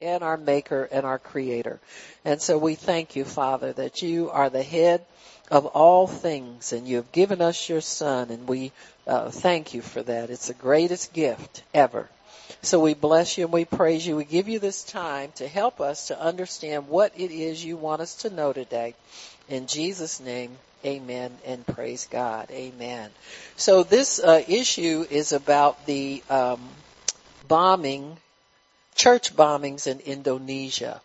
and our maker and our creator. And so we thank you, Father, that you are the head of all things and you have given us your son and we uh, thank you for that. It's the greatest gift ever. So we bless you and we praise you. We give you this time to help us to understand what it is you want us to know today. In Jesus' name, amen and praise God. Amen. So this uh, issue is about the um, bombing church bombings in Indonesia.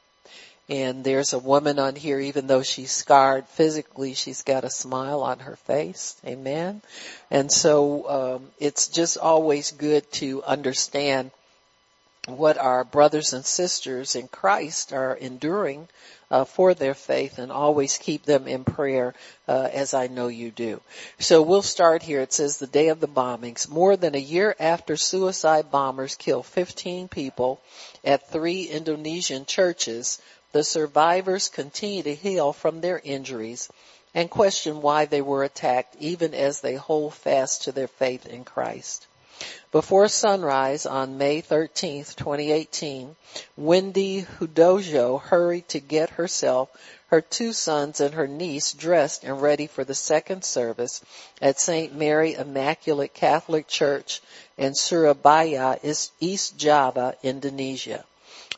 And there's a woman on here, even though she's scarred physically, she's got a smile on her face. Amen. And so, um, it's just always good to understand what our brothers and sisters in Christ are enduring uh, for their faith and always keep them in prayer uh, as I know you do. So we'll start here. It says the day of the bombings. More than a year after suicide bombers killed 15 people at three Indonesian churches, the survivors continue to heal from their injuries and question why they were attacked even as they hold fast to their faith in Christ. Before sunrise on May 13, 2018, Wendy Hudojo hurried to get herself, her two sons, and her niece dressed and ready for the second service at St. Mary Immaculate Catholic Church in Surabaya, East Java, Indonesia.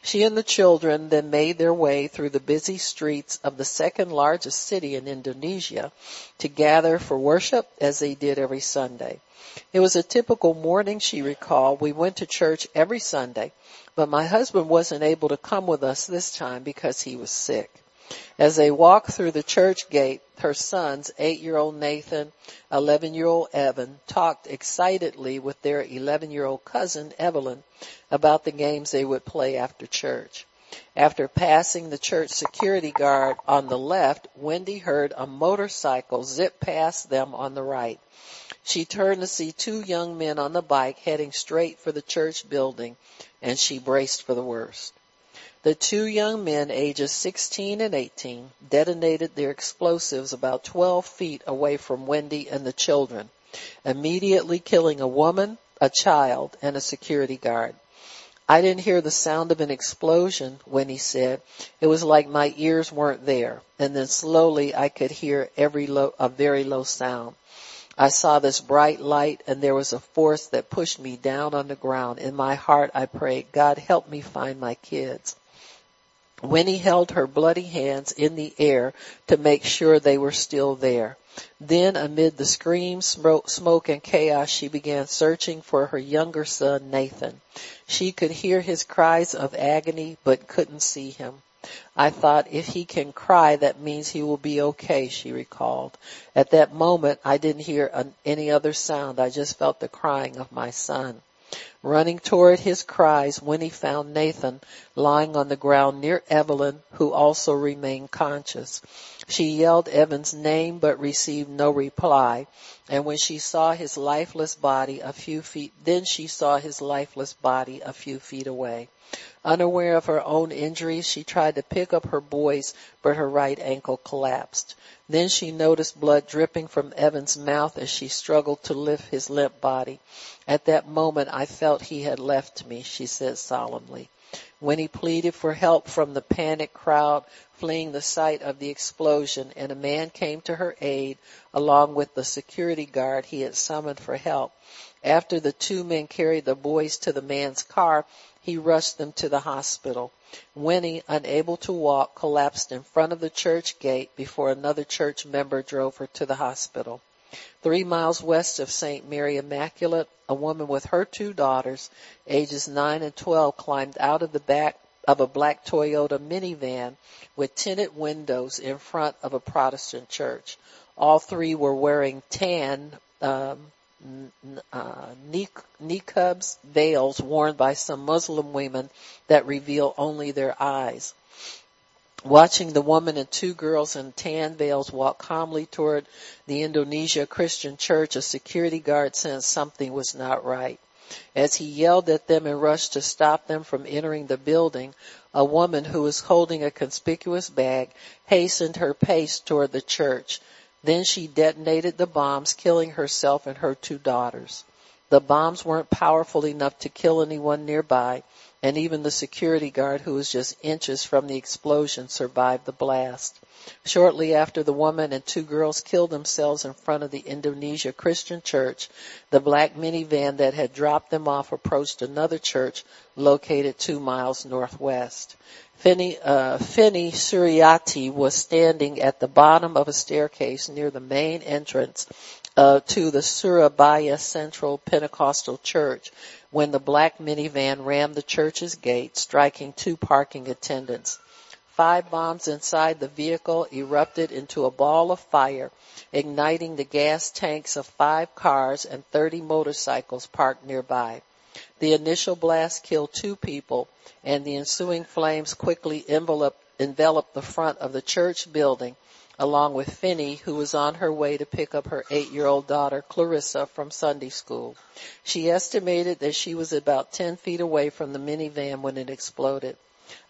She and the children then made their way through the busy streets of the second largest city in Indonesia to gather for worship as they did every Sunday. It was a typical morning, she recalled. We went to church every Sunday, but my husband wasn't able to come with us this time because he was sick. As they walked through the church gate, her sons, eight-year-old Nathan, 11-year-old Evan, talked excitedly with their 11-year-old cousin, Evelyn, about the games they would play after church. After passing the church security guard on the left, Wendy heard a motorcycle zip past them on the right. She turned to see two young men on the bike heading straight for the church building and she braced for the worst. The two young men, ages 16 and 18, detonated their explosives about 12 feet away from Wendy and the children, immediately killing a woman, a child, and a security guard. I didn't hear the sound of an explosion when he said it was like my ears weren't there. And then slowly I could hear every low, a very low sound. I saw this bright light and there was a force that pushed me down on the ground. In my heart I prayed, God help me find my kids. Winnie held her bloody hands in the air to make sure they were still there. Then amid the screams, smoke, and chaos, she began searching for her younger son, Nathan. She could hear his cries of agony, but couldn't see him. I thought if he can cry, that means he will be okay, she recalled. At that moment, I didn't hear any other sound. I just felt the crying of my son. Running toward his cries, Winnie found Nathan lying on the ground near Evelyn, who also remained conscious. She yelled Evan's name but received no reply, and when she saw his lifeless body a few feet, then she saw his lifeless body a few feet away. Unaware of her own injuries, she tried to pick up her boys, but her right ankle collapsed. Then she noticed blood dripping from Evan's mouth as she struggled to lift his limp body. At that moment I felt he had left me, she said solemnly. When he pleaded for help from the panicked crowd fleeing the site of the explosion and a man came to her aid along with the security guard he had summoned for help. After the two men carried the boys to the man's car, he rushed them to the hospital. Winnie, unable to walk, collapsed in front of the church gate before another church member drove her to the hospital. Three miles west of St. Mary Immaculate, a woman with her two daughters, ages 9 and 12, climbed out of the back of a black Toyota minivan with tinted windows in front of a Protestant church. All three were wearing tan um, uh, niqabs, veils worn by some Muslim women that reveal only their eyes. Watching the woman and two girls in tan veils walk calmly toward the Indonesia Christian church, a security guard sensed something was not right. As he yelled at them and rushed to stop them from entering the building, a woman who was holding a conspicuous bag hastened her pace toward the church. Then she detonated the bombs, killing herself and her two daughters. The bombs weren't powerful enough to kill anyone nearby, and even the security guard who was just inches from the explosion survived the blast. Shortly after the woman and two girls killed themselves in front of the Indonesia Christian church, the black minivan that had dropped them off approached another church located two miles northwest. Finney, uh, Finney Suryati was standing at the bottom of a staircase near the main entrance uh, to the Surabaya Central Pentecostal Church when the black minivan rammed the church's gate, striking two parking attendants. Five bombs inside the vehicle erupted into a ball of fire, igniting the gas tanks of five cars and 30 motorcycles parked nearby. The initial blast killed two people and the ensuing flames quickly enveloped, enveloped the front of the church building along with Finney, who was on her way to pick up her eight-year-old daughter, Clarissa, from Sunday school. She estimated that she was about 10 feet away from the minivan when it exploded.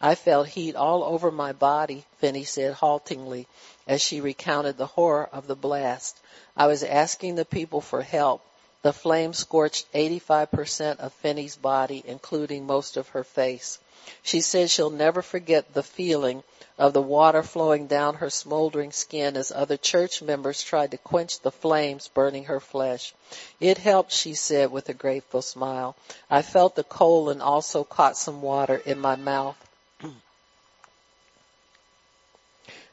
I felt heat all over my body, Finney said haltingly as she recounted the horror of the blast. I was asking the people for help. The flame scorched 85% of Finney's body, including most of her face. She said she'll never forget the feeling of the water flowing down her smoldering skin as other church members tried to quench the flames burning her flesh. It helped, she said with a grateful smile. I felt the cold and also caught some water in my mouth.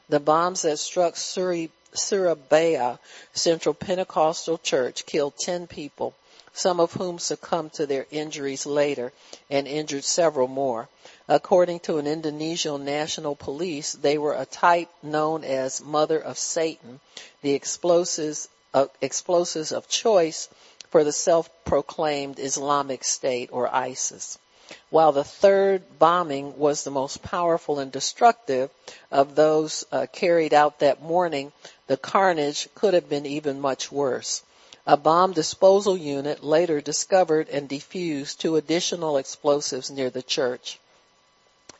The bombs that struck Surabaya Central Pentecostal Church killed 10 people, some of whom succumbed to their injuries later and injured several more. According to an Indonesian national police, they were a type known as Mother of Satan, the explosives, uh, explosives of choice for the self-proclaimed Islamic State or ISIS while the third bombing was the most powerful and destructive of those uh, carried out that morning, the carnage could have been even much worse. A bomb disposal unit later discovered and defused two additional explosives near the church.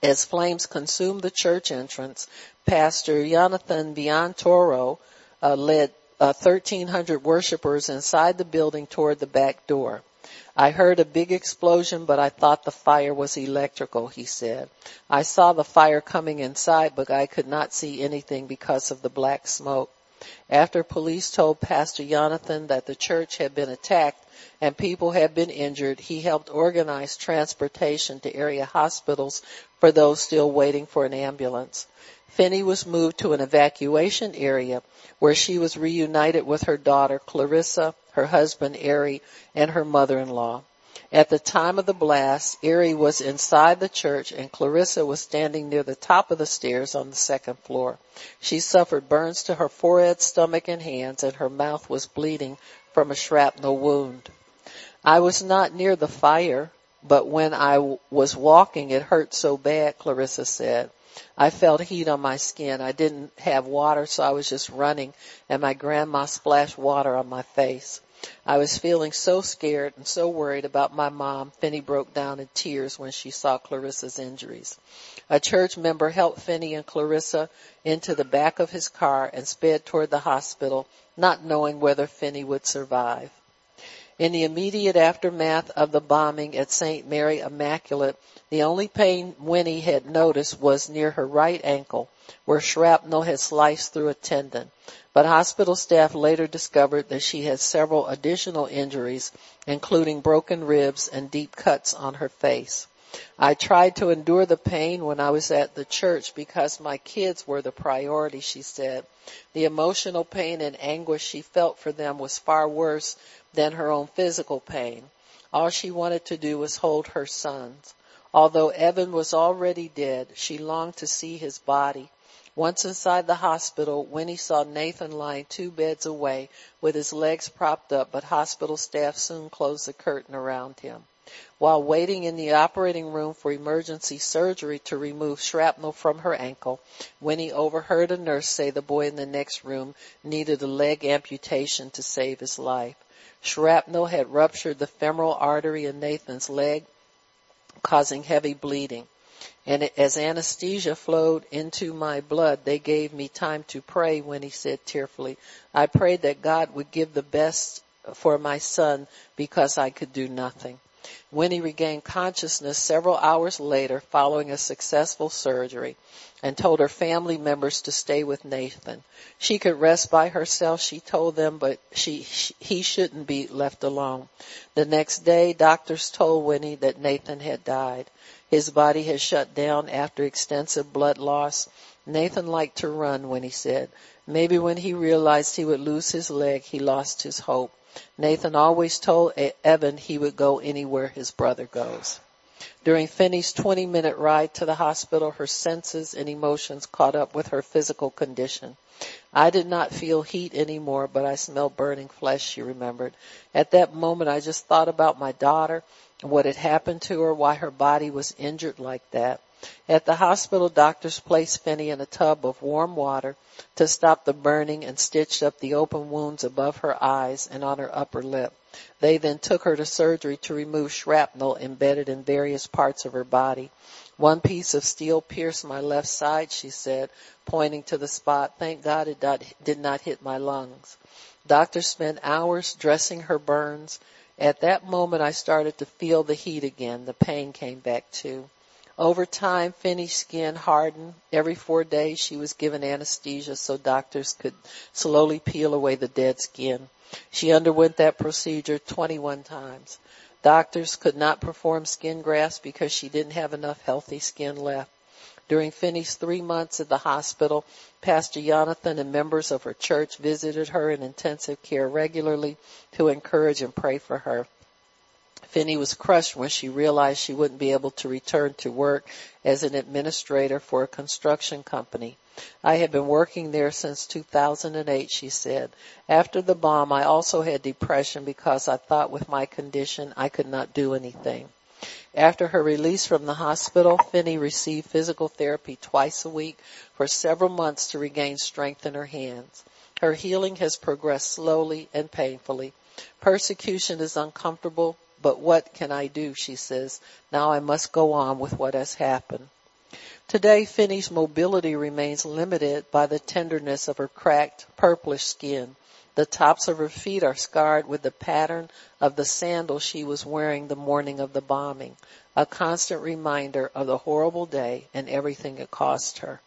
As flames consumed the church entrance, Pastor Jonathan Biantoro uh, led uh, 1,300 worshipers inside the building toward the back door. I heard a big explosion, but I thought the fire was electrical, he said. I saw the fire coming inside, but I could not see anything because of the black smoke. After police told Pastor Jonathan that the church had been attacked and people had been injured, he helped organize transportation to area hospitals for those still waiting for an ambulance. Finney was moved to an evacuation area where she was reunited with her daughter Clarissa her husband Ari, and her mother-in-law. At the time of the blast, Erie was inside the church and Clarissa was standing near the top of the stairs on the second floor. She suffered burns to her forehead, stomach, and hands, and her mouth was bleeding from a shrapnel wound. I was not near the fire, but when I w- was walking, it hurt so bad, Clarissa said. I felt heat on my skin. I didn't have water, so I was just running, and my grandma splashed water on my face. I was feeling so scared and so worried about my mom, Finney broke down in tears when she saw Clarissa's injuries. A church member helped Finney and Clarissa into the back of his car and sped toward the hospital, not knowing whether Finney would survive. In the immediate aftermath of the bombing at St. Mary Immaculate, the only pain Winnie had noticed was near her right ankle, where shrapnel had sliced through a tendon. But hospital staff later discovered that she had several additional injuries, including broken ribs and deep cuts on her face. I tried to endure the pain when I was at the church because my kids were the priority, she said. The emotional pain and anguish she felt for them was far worse than her own physical pain. All she wanted to do was hold her sons. Although Evan was already dead, she longed to see his body. Once inside the hospital, Winnie saw Nathan lying two beds away with his legs propped up, but hospital staff soon closed the curtain around him. While waiting in the operating room for emergency surgery to remove shrapnel from her ankle, Winnie overheard a nurse say the boy in the next room needed a leg amputation to save his life. Shrapnel had ruptured the femoral artery in Nathan's leg, causing heavy bleeding. And as anesthesia flowed into my blood, they gave me time to pray when he said tearfully, I prayed that God would give the best for my son because I could do nothing. Winnie regained consciousness several hours later following a successful surgery and told her family members to stay with Nathan. She could rest by herself, she told them, but she, she, he shouldn't be left alone. The next day, doctors told Winnie that Nathan had died. His body had shut down after extensive blood loss. Nathan liked to run, when he said. Maybe when he realized he would lose his leg, he lost his hope. Nathan always told Evan he would go anywhere his brother goes. During Finney's 20 minute ride to the hospital, her senses and emotions caught up with her physical condition. I did not feel heat anymore, but I smelled burning flesh, she remembered. At that moment, I just thought about my daughter, and what had happened to her, why her body was injured like that. At the hospital, doctors placed Finney in a tub of warm water to stop the burning and stitched up the open wounds above her eyes and on her upper lip. They then took her to surgery to remove shrapnel embedded in various parts of her body. One piece of steel pierced my left side, she said, pointing to the spot. Thank God it did not hit my lungs. Doctors spent hours dressing her burns. At that moment I started to feel the heat again. The pain came back too. Over time, Finney's skin hardened. Every four days she was given anesthesia so doctors could slowly peel away the dead skin. She underwent that procedure 21 times. Doctors could not perform skin grafts because she didn't have enough healthy skin left. During Finney's three months at the hospital, Pastor Jonathan and members of her church visited her in intensive care regularly to encourage and pray for her. Finney was crushed when she realized she wouldn't be able to return to work as an administrator for a construction company. I had been working there since 2008, she said. After the bomb, I also had depression because I thought with my condition I could not do anything. After her release from the hospital, Finney received physical therapy twice a week for several months to regain strength in her hands. Her healing has progressed slowly and painfully. Persecution is uncomfortable, but what can I do? She says. Now I must go on with what has happened. Today, Finney's mobility remains limited by the tenderness of her cracked, purplish skin. The tops of her feet are scarred with the pattern of the sandal she was wearing the morning of the bombing, a constant reminder of the horrible day and everything it cost her.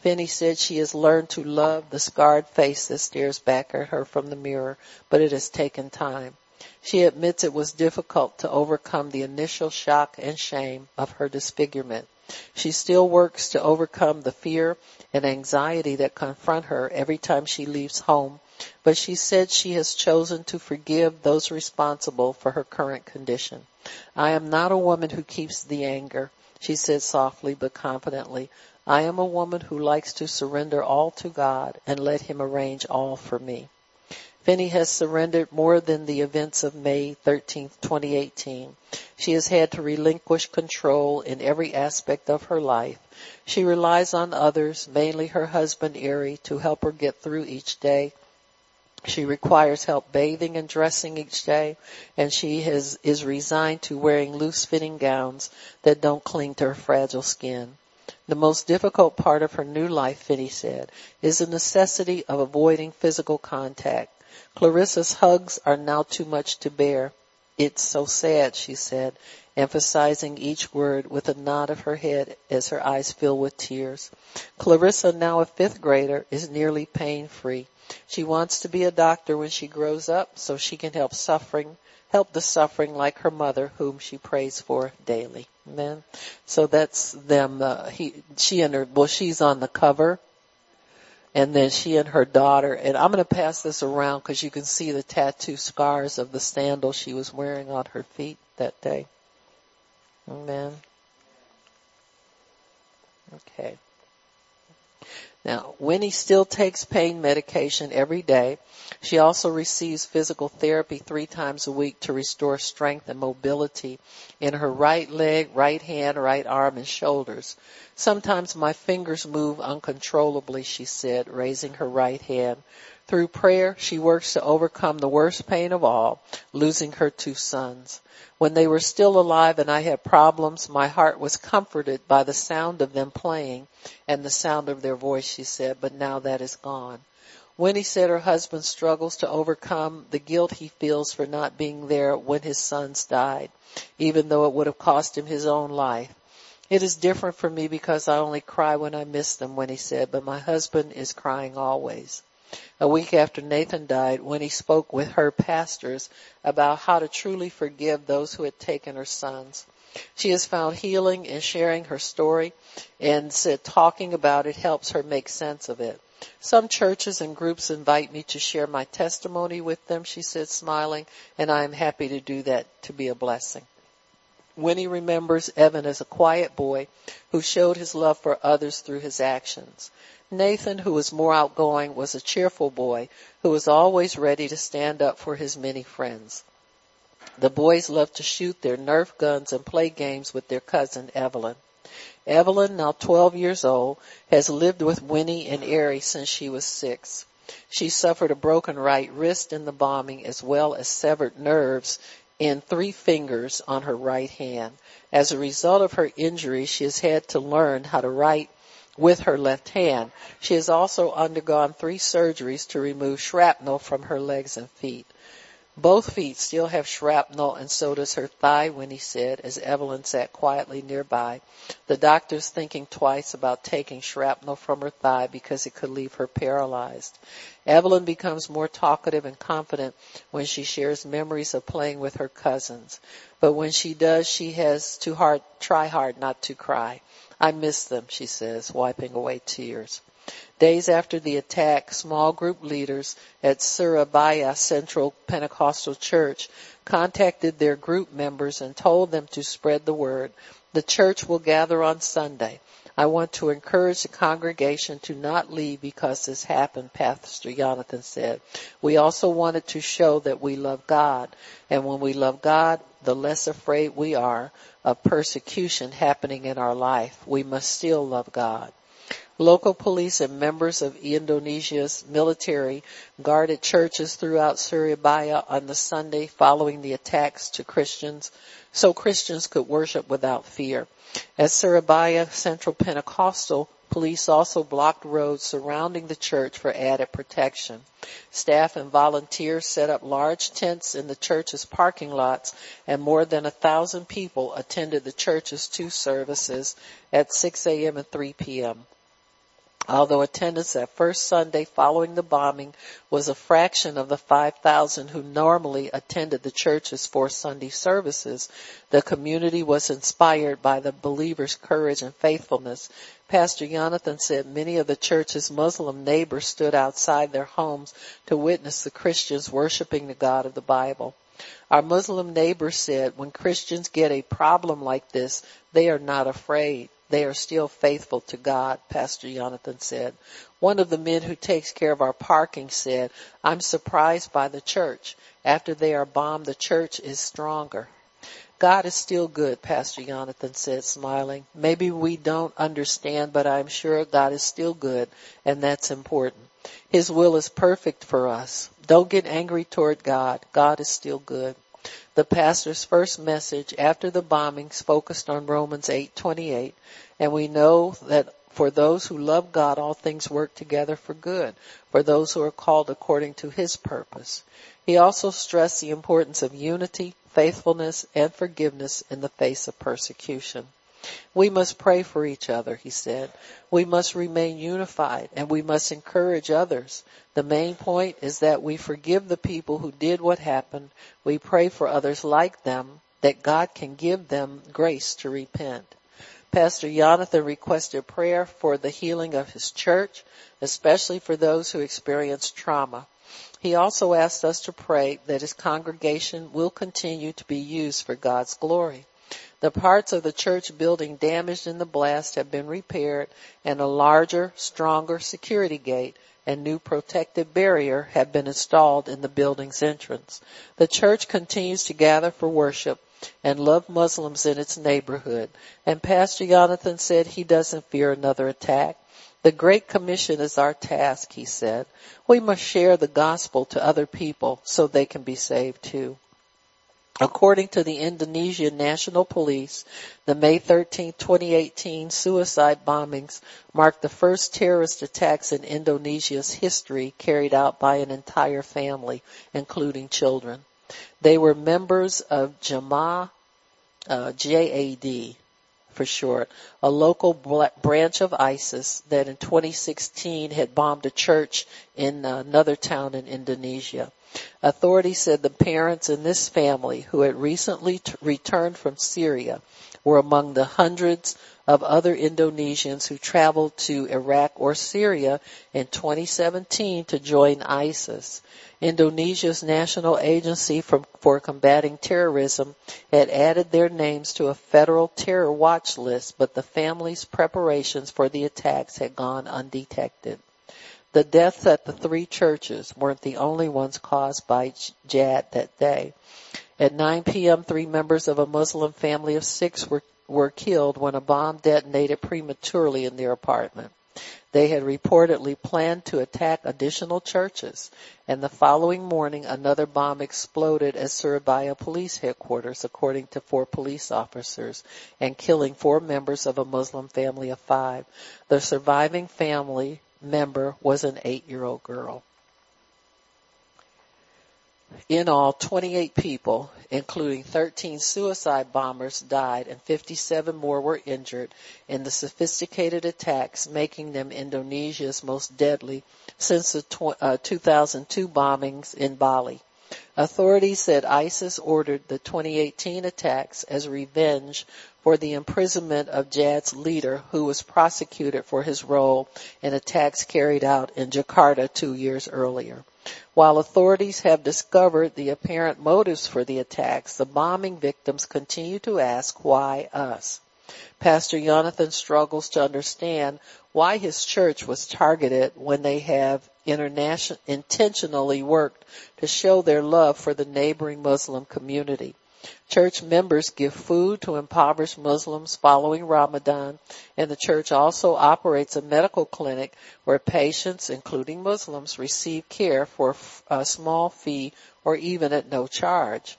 Finney said she has learned to love the scarred face that stares back at her from the mirror, but it has taken time. She admits it was difficult to overcome the initial shock and shame of her disfigurement. She still works to overcome the fear and anxiety that confront her every time she leaves home, but she said she has chosen to forgive those responsible for her current condition. I am not a woman who keeps the anger, she said softly but confidently. I am a woman who likes to surrender all to God and let Him arrange all for me. Finney has surrendered more than the events of May 13, 2018. She has had to relinquish control in every aspect of her life. She relies on others, mainly her husband Erie, to help her get through each day. She requires help bathing and dressing each day, and she has, is resigned to wearing loose fitting gowns that don't cling to her fragile skin. The most difficult part of her new life, Finney said, is the necessity of avoiding physical contact. Clarissa's hugs are now too much to bear. It's so sad, she said, emphasizing each word with a nod of her head as her eyes fill with tears. Clarissa, now a fifth grader, is nearly pain free. She wants to be a doctor when she grows up so she can help suffering, help the suffering like her mother whom she prays for daily. Amen. So that's them, uh, he, she and her, well she's on the cover and then she and her daughter, and I'm going to pass this around because you can see the tattoo scars of the sandal she was wearing on her feet that day. Amen. Okay. Now, Winnie still takes pain medication every day. She also receives physical therapy three times a week to restore strength and mobility in her right leg, right hand, right arm, and shoulders. Sometimes my fingers move uncontrollably, she said, raising her right hand. Through prayer, she works to overcome the worst pain of all, losing her two sons. When they were still alive and I had problems, my heart was comforted by the sound of them playing and the sound of their voice, she said, but now that is gone. Winnie said her husband struggles to overcome the guilt he feels for not being there when his sons died, even though it would have cost him his own life. It is different for me because I only cry when I miss them, Winnie said, but my husband is crying always. A week after Nathan died, when he spoke with her pastors about how to truly forgive those who had taken her sons. She has found healing in sharing her story and said talking about it helps her make sense of it. Some churches and groups invite me to share my testimony with them, she said smiling, and I am happy to do that to be a blessing. Winnie remembers Evan as a quiet boy who showed his love for others through his actions. Nathan, who was more outgoing, was a cheerful boy who was always ready to stand up for his many friends. The boys loved to shoot their Nerf guns and play games with their cousin Evelyn. Evelyn, now 12 years old, has lived with Winnie and Ari since she was six. She suffered a broken right wrist in the bombing as well as severed nerves in three fingers on her right hand. As a result of her injury, she has had to learn how to write with her left hand. She has also undergone three surgeries to remove shrapnel from her legs and feet. Both feet still have shrapnel and so does her thigh, Winnie said as Evelyn sat quietly nearby. The doctor's thinking twice about taking shrapnel from her thigh because it could leave her paralyzed. Evelyn becomes more talkative and confident when she shares memories of playing with her cousins. But when she does, she has to hard, try hard not to cry. I miss them, she says, wiping away tears. Days after the attack, small group leaders at Surabaya Central Pentecostal Church contacted their group members and told them to spread the word. The church will gather on Sunday. I want to encourage the congregation to not leave because this happened, Pastor Jonathan said. We also wanted to show that we love God. And when we love God, the less afraid we are of persecution happening in our life. We must still love God. Local police and members of Indonesia's military guarded churches throughout Surabaya on the Sunday following the attacks to Christians so Christians could worship without fear. At Surabaya Central Pentecostal, Police also blocked roads surrounding the church for added protection. Staff and volunteers set up large tents in the church's parking lots and more than a thousand people attended the church's two services at 6 a.m. and 3 p.m. Although attendance that first Sunday following the bombing was a fraction of the 5,000 who normally attended the church's four Sunday services, the community was inspired by the believers' courage and faithfulness. Pastor Jonathan said many of the church's Muslim neighbors stood outside their homes to witness the Christians worshiping the God of the Bible. Our Muslim neighbors said when Christians get a problem like this, they are not afraid they are still faithful to God, Pastor Jonathan said. One of the men who takes care of our parking said, I'm surprised by the church. After they are bombed, the church is stronger. God is still good, Pastor Jonathan said, smiling. Maybe we don't understand, but I'm sure God is still good, and that's important. His will is perfect for us. Don't get angry toward God. God is still good. The pastor's first message after the bombings focused on Romans 8:28, and we know that for those who love God, all things work together for good, for those who are called according to his purpose. He also stressed the importance of unity, faithfulness, and forgiveness in the face of persecution. We must pray for each other, he said. We must remain unified and we must encourage others. The main point is that we forgive the people who did what happened. We pray for others like them that God can give them grace to repent. Pastor Jonathan requested prayer for the healing of his church, especially for those who experienced trauma. He also asked us to pray that his congregation will continue to be used for God's glory. The parts of the church building damaged in the blast have been repaired and a larger, stronger security gate and new protective barrier have been installed in the building's entrance. The church continues to gather for worship and love Muslims in its neighborhood. And Pastor Jonathan said he doesn't fear another attack. The Great Commission is our task, he said. We must share the gospel to other people so they can be saved too. According to the Indonesian National Police, the May 13, 2018 suicide bombings marked the first terrorist attacks in Indonesia's history carried out by an entire family, including children. They were members of Jamaah, uh, JAD for short, a local branch of ISIS that in 2016 had bombed a church in uh, another town in Indonesia. Authorities said the parents in this family, who had recently t- returned from Syria, were among the hundreds of other Indonesians who traveled to Iraq or Syria in 2017 to join ISIS. Indonesia's National Agency for Combating Terrorism had added their names to a federal terror watch list, but the family's preparations for the attacks had gone undetected. The deaths at the three churches weren't the only ones caused by JAD that day. At 9 p.m., three members of a Muslim family of six were, were killed when a bomb detonated prematurely in their apartment. They had reportedly planned to attack additional churches, and the following morning another bomb exploded at Surabaya police headquarters, according to four police officers, and killing four members of a Muslim family of five. The surviving family member was an eight-year-old girl. In all, 28 people, including 13 suicide bombers, died and 57 more were injured in the sophisticated attacks, making them Indonesia's most deadly since the uh, 2002 bombings in Bali. Authorities said ISIS ordered the 2018 attacks as revenge for the imprisonment of JAD's leader who was prosecuted for his role in attacks carried out in Jakarta two years earlier. While authorities have discovered the apparent motives for the attacks, the bombing victims continue to ask, why us? Pastor Jonathan struggles to understand why his church was targeted when they have intentionally worked to show their love for the neighboring Muslim community. Church members give food to impoverished Muslims following Ramadan, and the church also operates a medical clinic where patients, including Muslims, receive care for a small fee or even at no charge.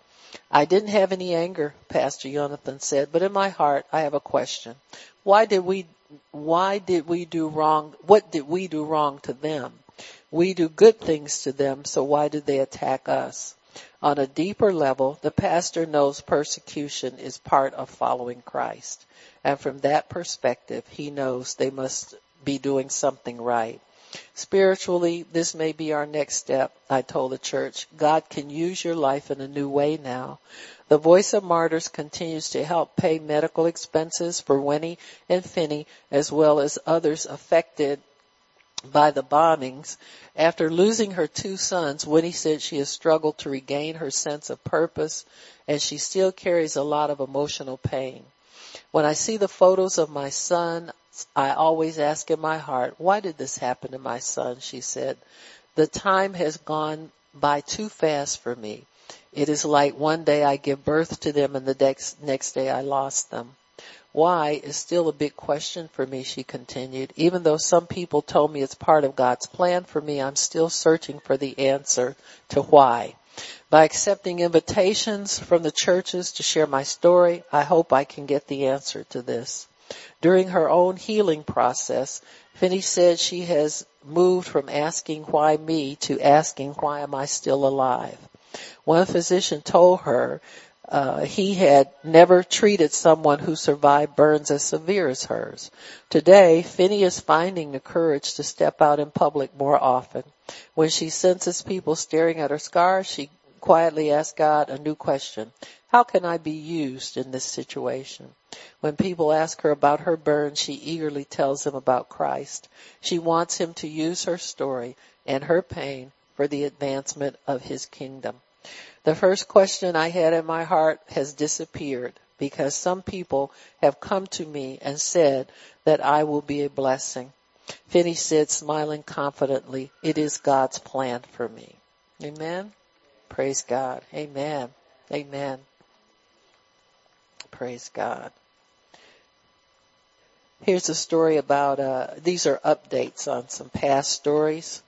I didn't have any anger, Pastor Jonathan said, but in my heart I have a question. Why did we, why did we do wrong, what did we do wrong to them? We do good things to them, so why did they attack us? On a deeper level, the pastor knows persecution is part of following Christ. And from that perspective, he knows they must be doing something right. Spiritually, this may be our next step, I told the church. God can use your life in a new way now. The Voice of Martyrs continues to help pay medical expenses for Winnie and Finney as well as others affected by the bombings. After losing her two sons, Winnie said she has struggled to regain her sense of purpose and she still carries a lot of emotional pain. When I see the photos of my son, I always ask in my heart, why did this happen to my son? She said, the time has gone by too fast for me. It is like one day I give birth to them and the next, next day I lost them. Why is still a big question for me, she continued. Even though some people told me it's part of God's plan for me, I'm still searching for the answer to why. By accepting invitations from the churches to share my story, I hope I can get the answer to this. During her own healing process, Finney said she has moved from asking why me to asking why am I still alive. One physician told her uh, he had never treated someone who survived burns as severe as hers. Today, Finney is finding the courage to step out in public more often. When she senses people staring at her scars, she quietly asks God a new question. How can I be used in this situation? When people ask her about her burns, she eagerly tells them about Christ. She wants him to use her story and her pain for the advancement of his kingdom. The first question I had in my heart has disappeared because some people have come to me and said that I will be a blessing. Finney said, smiling confidently, it is God's plan for me. Amen. Praise God. Amen. Amen. Praise God. Here's a story about, uh, these are updates on some past stories.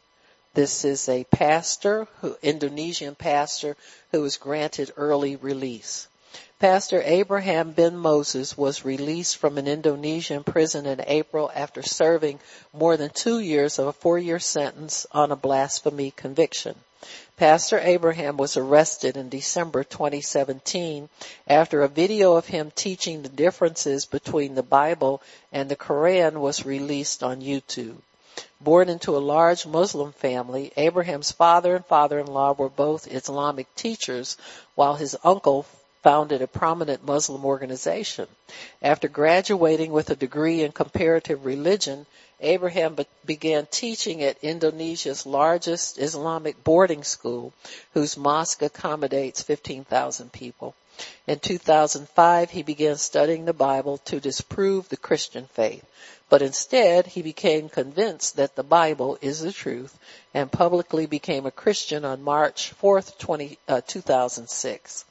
This is a pastor, who, Indonesian pastor, who was granted early release. Pastor Abraham Ben Moses was released from an Indonesian prison in April after serving more than two years of a four-year sentence on a blasphemy conviction. Pastor Abraham was arrested in December 2017 after a video of him teaching the differences between the Bible and the Quran was released on YouTube. Born into a large Muslim family, Abraham's father and father-in-law were both Islamic teachers, while his uncle founded a prominent Muslim organization. After graduating with a degree in comparative religion, Abraham be- began teaching at Indonesia's largest Islamic boarding school, whose mosque accommodates 15,000 people. In 2005, he began studying the Bible to disprove the Christian faith. But instead, he became convinced that the Bible is the truth and publicly became a Christian on March 4th, 20, uh, 2006.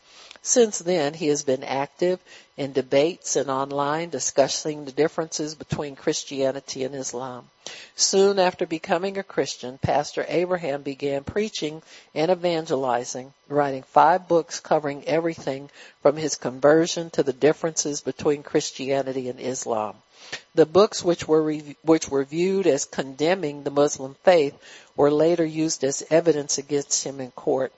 Since then, he has been active in debates and online discussing the differences between Christianity and Islam. Soon after becoming a Christian, Pastor Abraham began preaching and evangelizing, writing five books covering everything from his conversion to the differences between Christianity and Islam. The books which were re- which were viewed as condemning the Muslim faith were later used as evidence against him in court.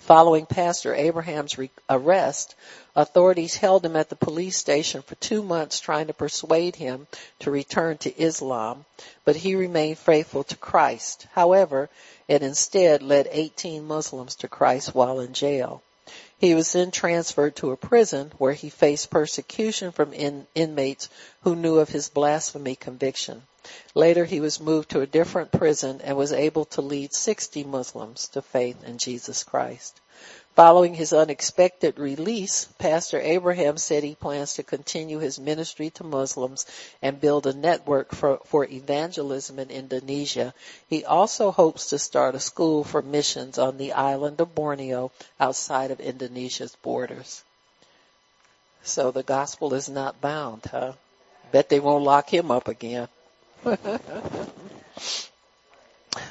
Following Pastor Abraham's re- arrest, authorities held him at the police station for two months trying to persuade him to return to Islam, but he remained faithful to Christ. However, it instead led 18 Muslims to Christ while in jail. He was then transferred to a prison where he faced persecution from in- inmates who knew of his blasphemy conviction. Later he was moved to a different prison and was able to lead 60 Muslims to faith in Jesus Christ. Following his unexpected release, Pastor Abraham said he plans to continue his ministry to Muslims and build a network for, for evangelism in Indonesia. He also hopes to start a school for missions on the island of Borneo outside of Indonesia's borders. So the gospel is not bound, huh? Bet they won't lock him up again.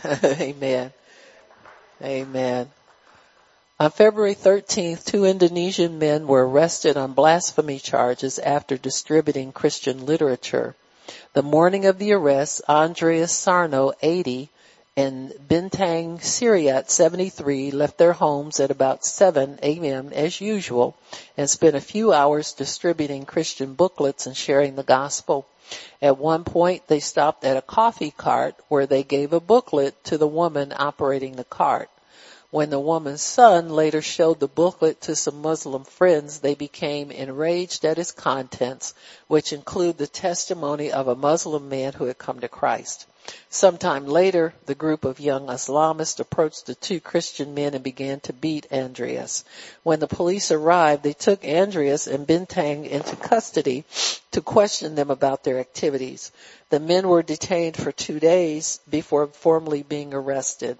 Amen. Amen. On February 13th, two Indonesian men were arrested on blasphemy charges after distributing Christian literature. The morning of the arrest, Andreas Sarno, 80, and Bintang Syriat, 73, left their homes at about 7 a.m. as usual and spent a few hours distributing Christian booklets and sharing the gospel. At one point, they stopped at a coffee cart where they gave a booklet to the woman operating the cart. When the woman's son later showed the booklet to some Muslim friends, they became enraged at its contents, which include the testimony of a Muslim man who had come to Christ. Sometime later, the group of young Islamists approached the two Christian men and began to beat Andreas. When the police arrived, they took Andreas and Bintang into custody to question them about their activities. The men were detained for two days before formally being arrested.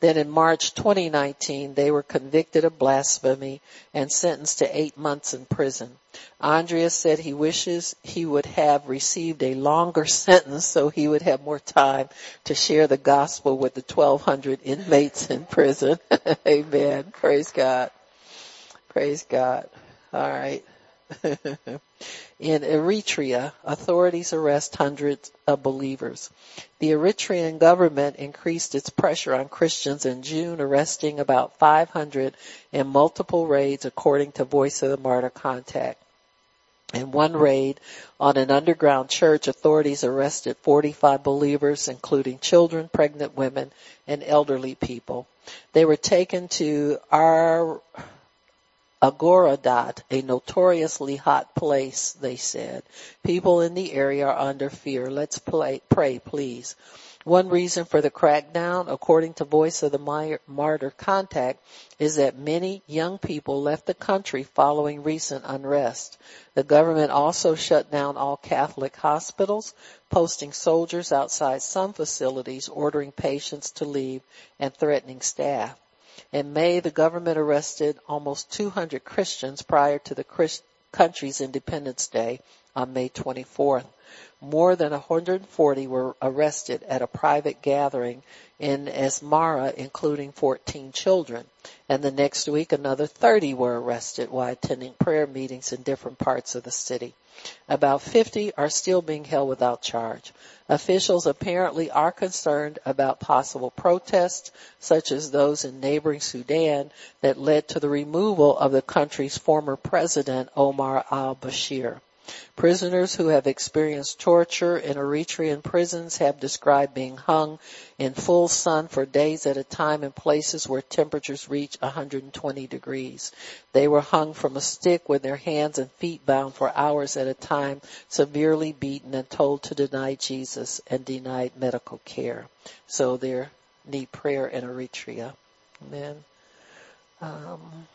Then in March 2019, they were convicted of blasphemy and sentenced to eight months in prison. Andreas said he wishes he would have received a longer sentence so he would have more time to share the gospel with the 1200 inmates in prison. Amen. Praise God. Praise God. All right. In Eritrea, authorities arrest hundreds of believers. The Eritrean government increased its pressure on Christians in June, arresting about 500 in multiple raids according to Voice of the Martyr Contact. In one raid on an underground church, authorities arrested 45 believers, including children, pregnant women, and elderly people. They were taken to our Agordat, a notoriously hot place, they said. People in the area are under fear. Let's play, pray, please. One reason for the crackdown, according to Voice of the Martyr Contact, is that many young people left the country following recent unrest. The government also shut down all Catholic hospitals, posting soldiers outside some facilities, ordering patients to leave, and threatening staff. In May, the government arrested almost 200 Christians prior to the Christ, country's Independence Day on May 24th. More than 140 were arrested at a private gathering in Asmara, including 14 children. And the next week, another 30 were arrested while attending prayer meetings in different parts of the city. About 50 are still being held without charge. Officials apparently are concerned about possible protests, such as those in neighboring Sudan that led to the removal of the country's former president, Omar al-Bashir. Prisoners who have experienced torture in Eritrean prisons have described being hung in full sun for days at a time in places where temperatures reach 120 degrees. They were hung from a stick with their hands and feet bound for hours at a time, severely beaten and told to deny Jesus and denied medical care. So they need prayer in Eritrea. Amen. Um,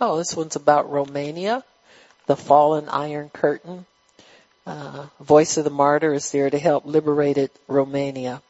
oh, this one's about Romania the fallen Iron Curtain. Uh, Voice of the Martyr is there to help liberate Romania.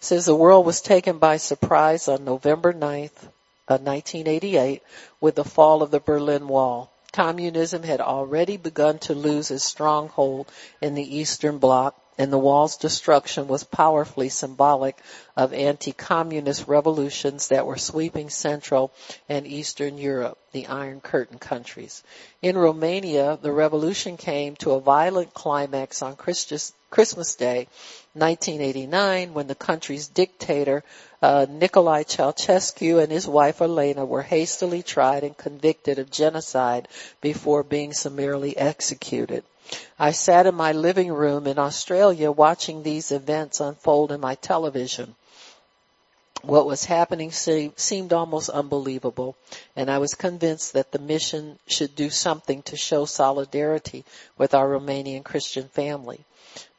Says the world was taken by surprise on November 9th, uh, 1988 with the fall of the Berlin Wall. Communism had already begun to lose its stronghold in the Eastern Bloc and the wall's destruction was powerfully symbolic of anti-communist revolutions that were sweeping Central and Eastern Europe, the Iron Curtain countries. In Romania, the revolution came to a violent climax on Christmas Day, 1989, when the country's dictator, uh, Nicolae Ceausescu and his wife Elena were hastily tried and convicted of genocide before being summarily executed. I sat in my living room in Australia watching these events unfold in my television. What was happening seemed almost unbelievable, and I was convinced that the mission should do something to show solidarity with our Romanian Christian family.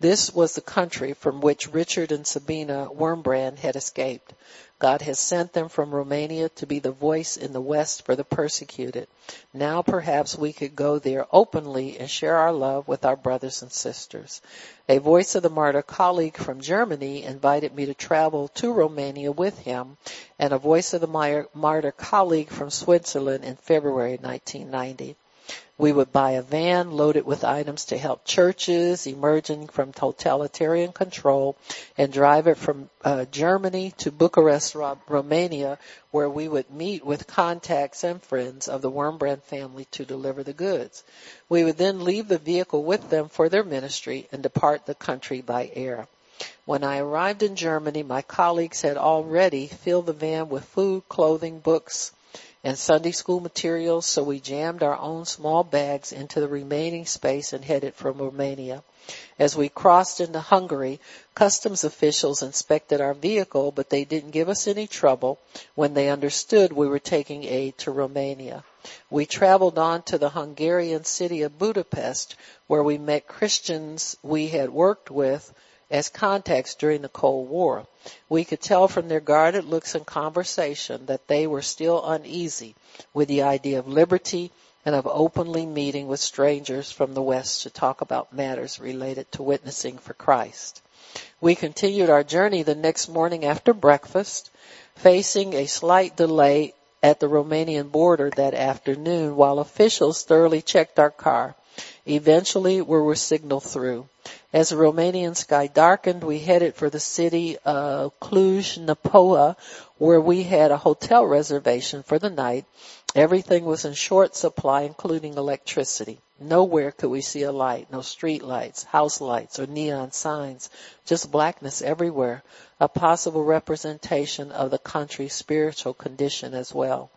This was the country from which Richard and Sabina Wurmbrand had escaped. God has sent them from Romania to be the voice in the West for the persecuted. Now perhaps we could go there openly and share our love with our brothers and sisters. A Voice of the Martyr colleague from Germany invited me to travel to Romania with him and a Voice of the Martyr colleague from Switzerland in February 1990. We would buy a van loaded with items to help churches emerging from totalitarian control and drive it from uh, Germany to Bucharest, Romania, where we would meet with contacts and friends of the Wurmbrand family to deliver the goods. We would then leave the vehicle with them for their ministry and depart the country by air. When I arrived in Germany, my colleagues had already filled the van with food, clothing, books, and Sunday school materials, so we jammed our own small bags into the remaining space and headed for Romania. As we crossed into Hungary, customs officials inspected our vehicle, but they didn't give us any trouble when they understood we were taking aid to Romania. We traveled on to the Hungarian city of Budapest, where we met Christians we had worked with as contacts during the Cold War. We could tell from their guarded looks and conversation that they were still uneasy with the idea of liberty and of openly meeting with strangers from the West to talk about matters related to witnessing for Christ. We continued our journey the next morning after breakfast, facing a slight delay at the Romanian border that afternoon while officials thoroughly checked our car. Eventually we were signaled through. As the Romanian sky darkened, we headed for the city of Cluj-Napoca, where we had a hotel reservation for the night. Everything was in short supply, including electricity. Nowhere could we see a light, no street lights, house lights, or neon signs, just blackness everywhere, a possible representation of the country's spiritual condition as well.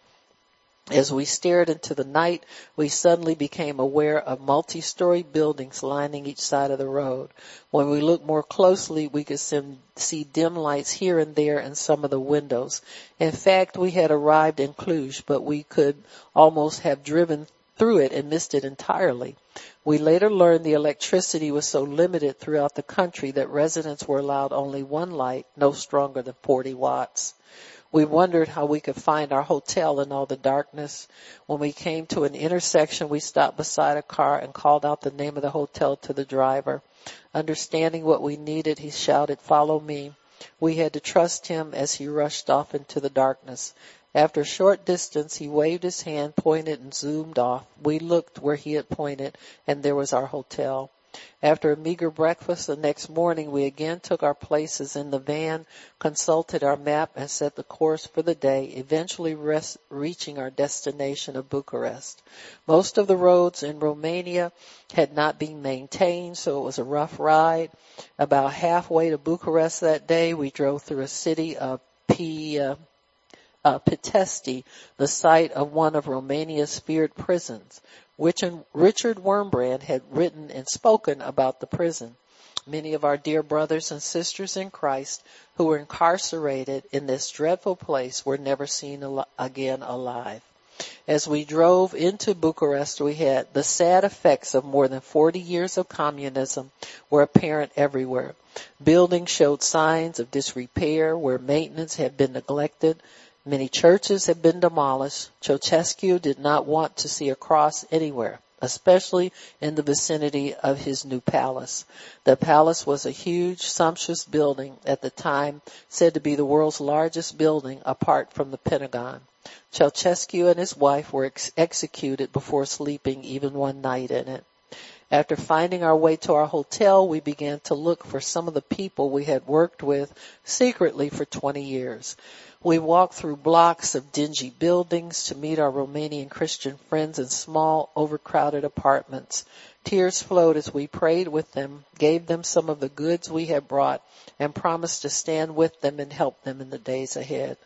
As we stared into the night, we suddenly became aware of multi-story buildings lining each side of the road. When we looked more closely, we could see dim lights here and there in some of the windows. In fact, we had arrived in Cluj, but we could almost have driven through it and missed it entirely. We later learned the electricity was so limited throughout the country that residents were allowed only one light, no stronger than 40 watts. We wondered how we could find our hotel in all the darkness. When we came to an intersection, we stopped beside a car and called out the name of the hotel to the driver. Understanding what we needed, he shouted, follow me. We had to trust him as he rushed off into the darkness. After a short distance, he waved his hand, pointed, and zoomed off. We looked where he had pointed, and there was our hotel. After a meager breakfast the next morning, we again took our places in the van, consulted our map, and set the course for the day, eventually rest, reaching our destination of Bucharest. Most of the roads in Romania had not been maintained, so it was a rough ride. About halfway to Bucharest that day, we drove through a city of P, uh, uh, Pitești, the site of one of Romania's feared prisons, Richard Wurmbrand had written and spoken about the prison. Many of our dear brothers and sisters in Christ who were incarcerated in this dreadful place were never seen al- again alive. As we drove into Bucharest, we had the sad effects of more than 40 years of communism were apparent everywhere. Buildings showed signs of disrepair where maintenance had been neglected. Many churches had been demolished. Ceausescu did not want to see a cross anywhere, especially in the vicinity of his new palace. The palace was a huge, sumptuous building at the time said to be the world's largest building apart from the Pentagon. Ceausescu and his wife were ex- executed before sleeping even one night in it. After finding our way to our hotel, we began to look for some of the people we had worked with secretly for 20 years. We walked through blocks of dingy buildings to meet our Romanian Christian friends in small, overcrowded apartments. Tears flowed as we prayed with them, gave them some of the goods we had brought, and promised to stand with them and help them in the days ahead.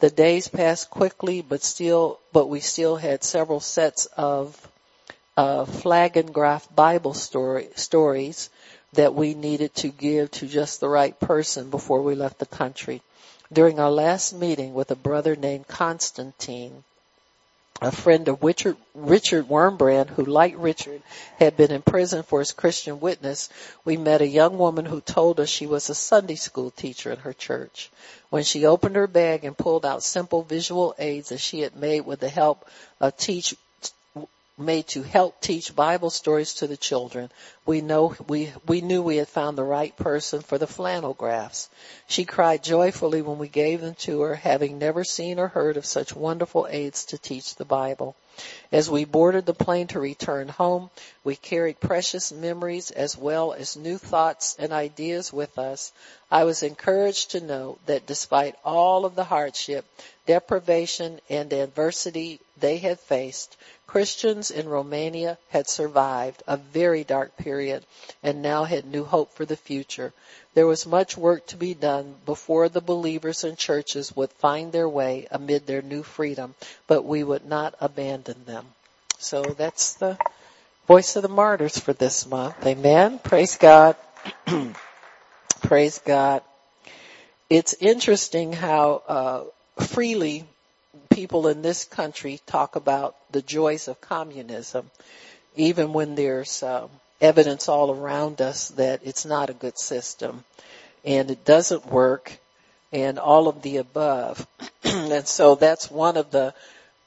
The days passed quickly, but still, but we still had several sets of uh, engraved Bible story, stories that we needed to give to just the right person before we left the country. During our last meeting with a brother named Constantine, a friend of Richard, Richard Wurmbrand, who like Richard had been in prison for his Christian witness, we met a young woman who told us she was a Sunday school teacher in her church. When she opened her bag and pulled out simple visual aids that she had made with the help of teach made to help teach Bible stories to the children. We know we we knew we had found the right person for the flannel graphs. She cried joyfully when we gave them to her, having never seen or heard of such wonderful aids to teach the Bible. As we boarded the plane to return home, we carried precious memories as well as new thoughts and ideas with us. I was encouraged to know that despite all of the hardship, deprivation, and adversity they had faced, Christians in Romania had survived a very dark period and now had new hope for the future. There was much work to be done before the believers and churches would find their way amid their new freedom, but we would not abandon them. So that's the voice of the martyrs for this month. Amen. Praise God. Praise God. It's interesting how uh, freely people in this country talk about the joys of communism, even when there's um, evidence all around us that it's not a good system and it doesn't work and all of the above. and so that's one of the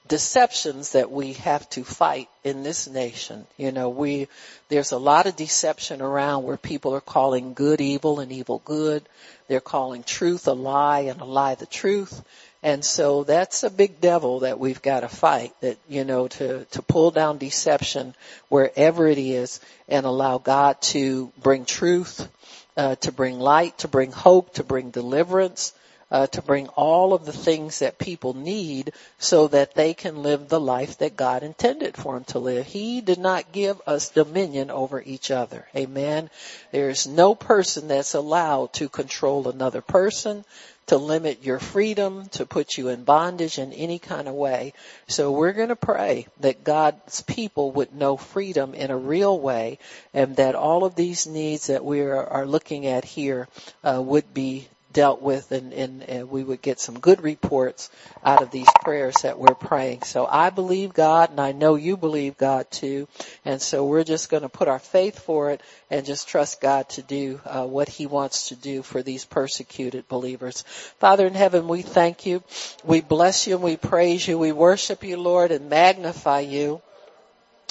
deceptions that we have to fight in this nation. You know, we, there's a lot of deception around where people are calling good evil and evil good. They're calling truth a lie and a lie the truth. And so that's a big devil that we've got to fight that, you know, to, to pull down deception wherever it is and allow God to bring truth, uh, to bring light, to bring hope, to bring deliverance, uh, to bring all of the things that people need so that they can live the life that God intended for them to live. He did not give us dominion over each other. Amen. There's no person that's allowed to control another person, to limit your freedom, to put you in bondage in any kind of way. So we're going to pray that God's people would know freedom in a real way and that all of these needs that we are, are looking at here uh, would be dealt with and, and, and, we would get some good reports out of these prayers that we're praying. So I believe God and I know you believe God too. And so we're just going to put our faith for it and just trust God to do uh, what he wants to do for these persecuted believers. Father in heaven, we thank you. We bless you and we praise you. We worship you, Lord, and magnify you.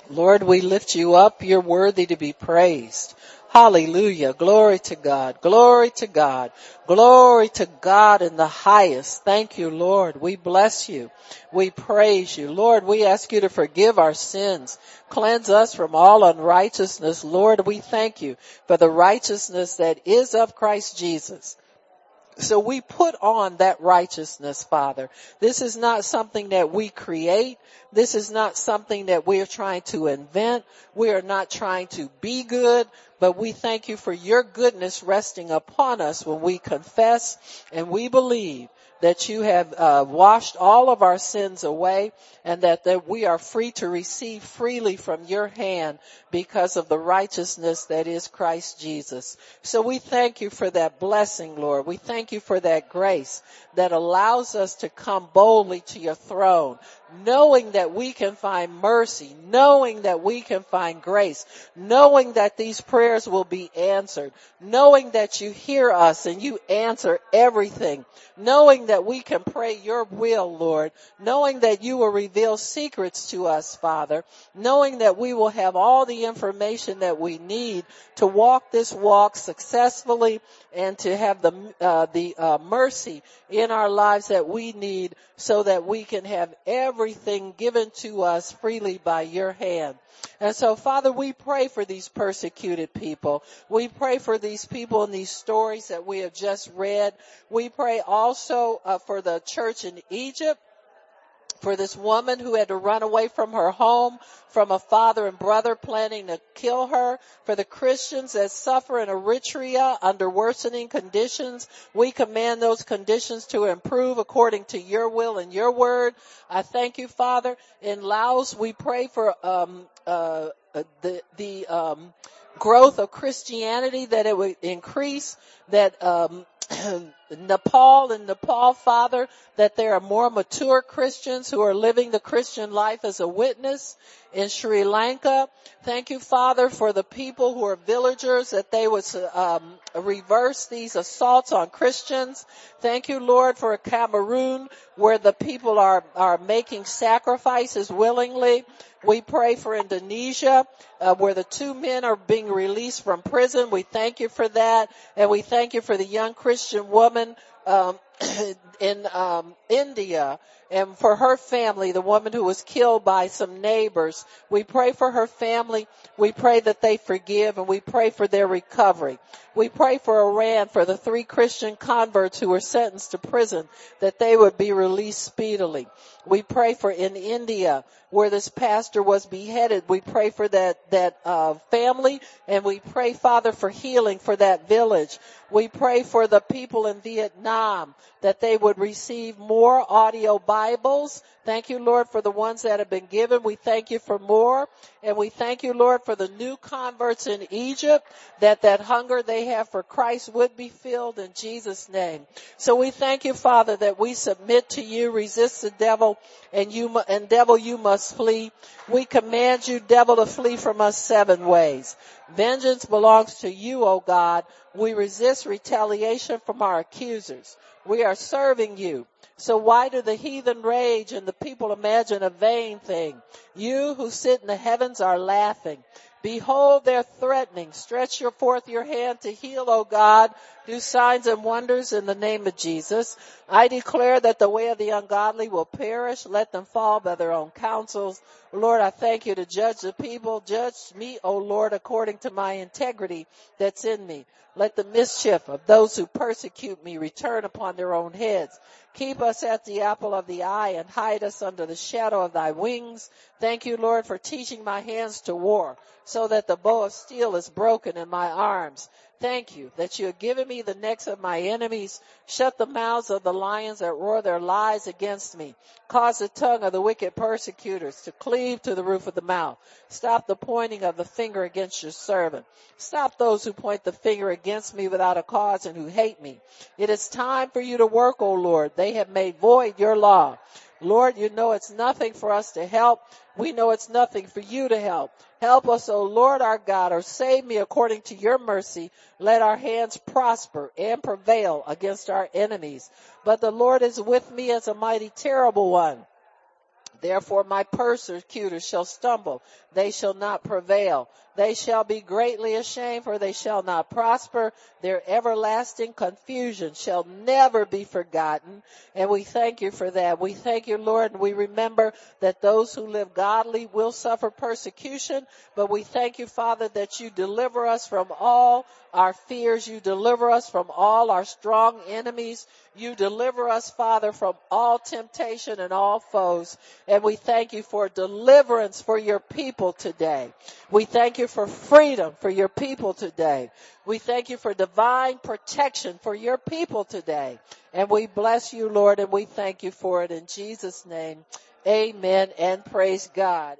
Lord, we lift you up. You're worthy to be praised. Hallelujah. Glory to God. Glory to God. Glory to God in the highest. Thank you, Lord. We bless you. We praise you. Lord, we ask you to forgive our sins. Cleanse us from all unrighteousness. Lord, we thank you for the righteousness that is of Christ Jesus. So we put on that righteousness, Father. This is not something that we create. This is not something that we are trying to invent. We are not trying to be good, but we thank you for your goodness resting upon us when we confess and we believe that you have uh, washed all of our sins away and that, that we are free to receive freely from your hand because of the righteousness that is Christ Jesus. So we thank you for that blessing, Lord. We thank you for that grace that allows us to come boldly to your throne, knowing that we can find mercy, knowing that we can find grace, knowing that these prayers will be answered, knowing that you hear us and you answer everything, knowing that we can pray your will, Lord, knowing that you will reveal secrets to us, Father, knowing that we will have all the information that we need to walk this walk successfully and to have the uh, the uh, mercy in our lives that we need so that we can have everything given to us freely by your hand. And so, Father, we pray for these persecuted people. We pray for these people in these stories that we have just read. We pray also uh, for the church in Egypt for this woman who had to run away from her home, from a father and brother planning to kill her, for the Christians that suffer in Eritrea under worsening conditions. We command those conditions to improve according to your will and your word. I thank you, Father. In Laos, we pray for um, uh, uh the the um, growth of Christianity that it would increase, that um, Nepal and Nepal, Father, that there are more mature Christians who are living the Christian life as a witness in Sri Lanka. Thank you, Father, for the people who are villagers that they would um, reverse these assaults on Christians. Thank you, Lord, for Cameroon, where the people are are making sacrifices willingly. We pray for Indonesia, uh, where the two men are being released from prison. We thank you for that, and we thank you for the young Christian woman um, in um, India and for her family, the woman who was killed by some neighbors. We pray for her family. We pray that they forgive and we pray for their recovery. We pray for Iran, for the three Christian converts who were sentenced to prison, that they would be released speedily. We pray for in India, where this pastor was beheaded. We pray for that, that, uh, family and we pray, Father, for healing for that village. We pray for the people in Vietnam that they would receive more audio Bibles. Thank you, Lord, for the ones that have been given. We thank you for more. And we thank you, Lord, for the new converts in Egypt, that that hunger they have for Christ would be filled in Jesus' name. So we thank you, Father, that we submit to you, resist the devil, and you, and devil, you must flee. We command you, devil, to flee from us seven ways. Vengeance belongs to you, O God. We resist retaliation from our accusers. We are serving you. So why do the heathen rage and the people imagine a vain thing? You who sit in the heavens are laughing. Behold their threatening. Stretch your forth your hand to heal, O God. Do signs and wonders in the name of Jesus. I declare that the way of the ungodly will perish. Let them fall by their own counsels. Lord, I thank you to judge the people. Judge me, O Lord, according to my integrity that's in me. Let the mischief of those who persecute me return upon their own heads. Keep us at the apple of the eye and hide us under the shadow of thy wings. Thank you, Lord, for teaching my hands to war so that the bow of steel is broken in my arms. Thank you that you have given me the necks of my enemies. Shut the mouths of the lions that roar their lies against me. Cause the tongue of the wicked persecutors to cleave to the roof of the mouth. Stop the pointing of the finger against your servant. Stop those who point the finger against me without a cause and who hate me. It is time for you to work, O Lord. They have made void your law. Lord, you know it's nothing for us to help. We know it's nothing for you to help. Help us, O Lord our God, or save me according to your mercy. Let our hands prosper and prevail against our enemies. But the Lord is with me as a mighty terrible one. Therefore my persecutors shall stumble. They shall not prevail. they shall be greatly ashamed, for they shall not prosper. Their everlasting confusion shall never be forgotten. And we thank you for that. We thank you, Lord, and we remember that those who live godly will suffer persecution, but we thank you, Father, that you deliver us from all our fears. You deliver us from all our strong enemies. You deliver us, Father, from all temptation and all foes. And we thank you for deliverance for your people today. We thank you for freedom for your people today. We thank you for divine protection for your people today. And we bless you, Lord, and we thank you for it in Jesus' name. Amen and praise God.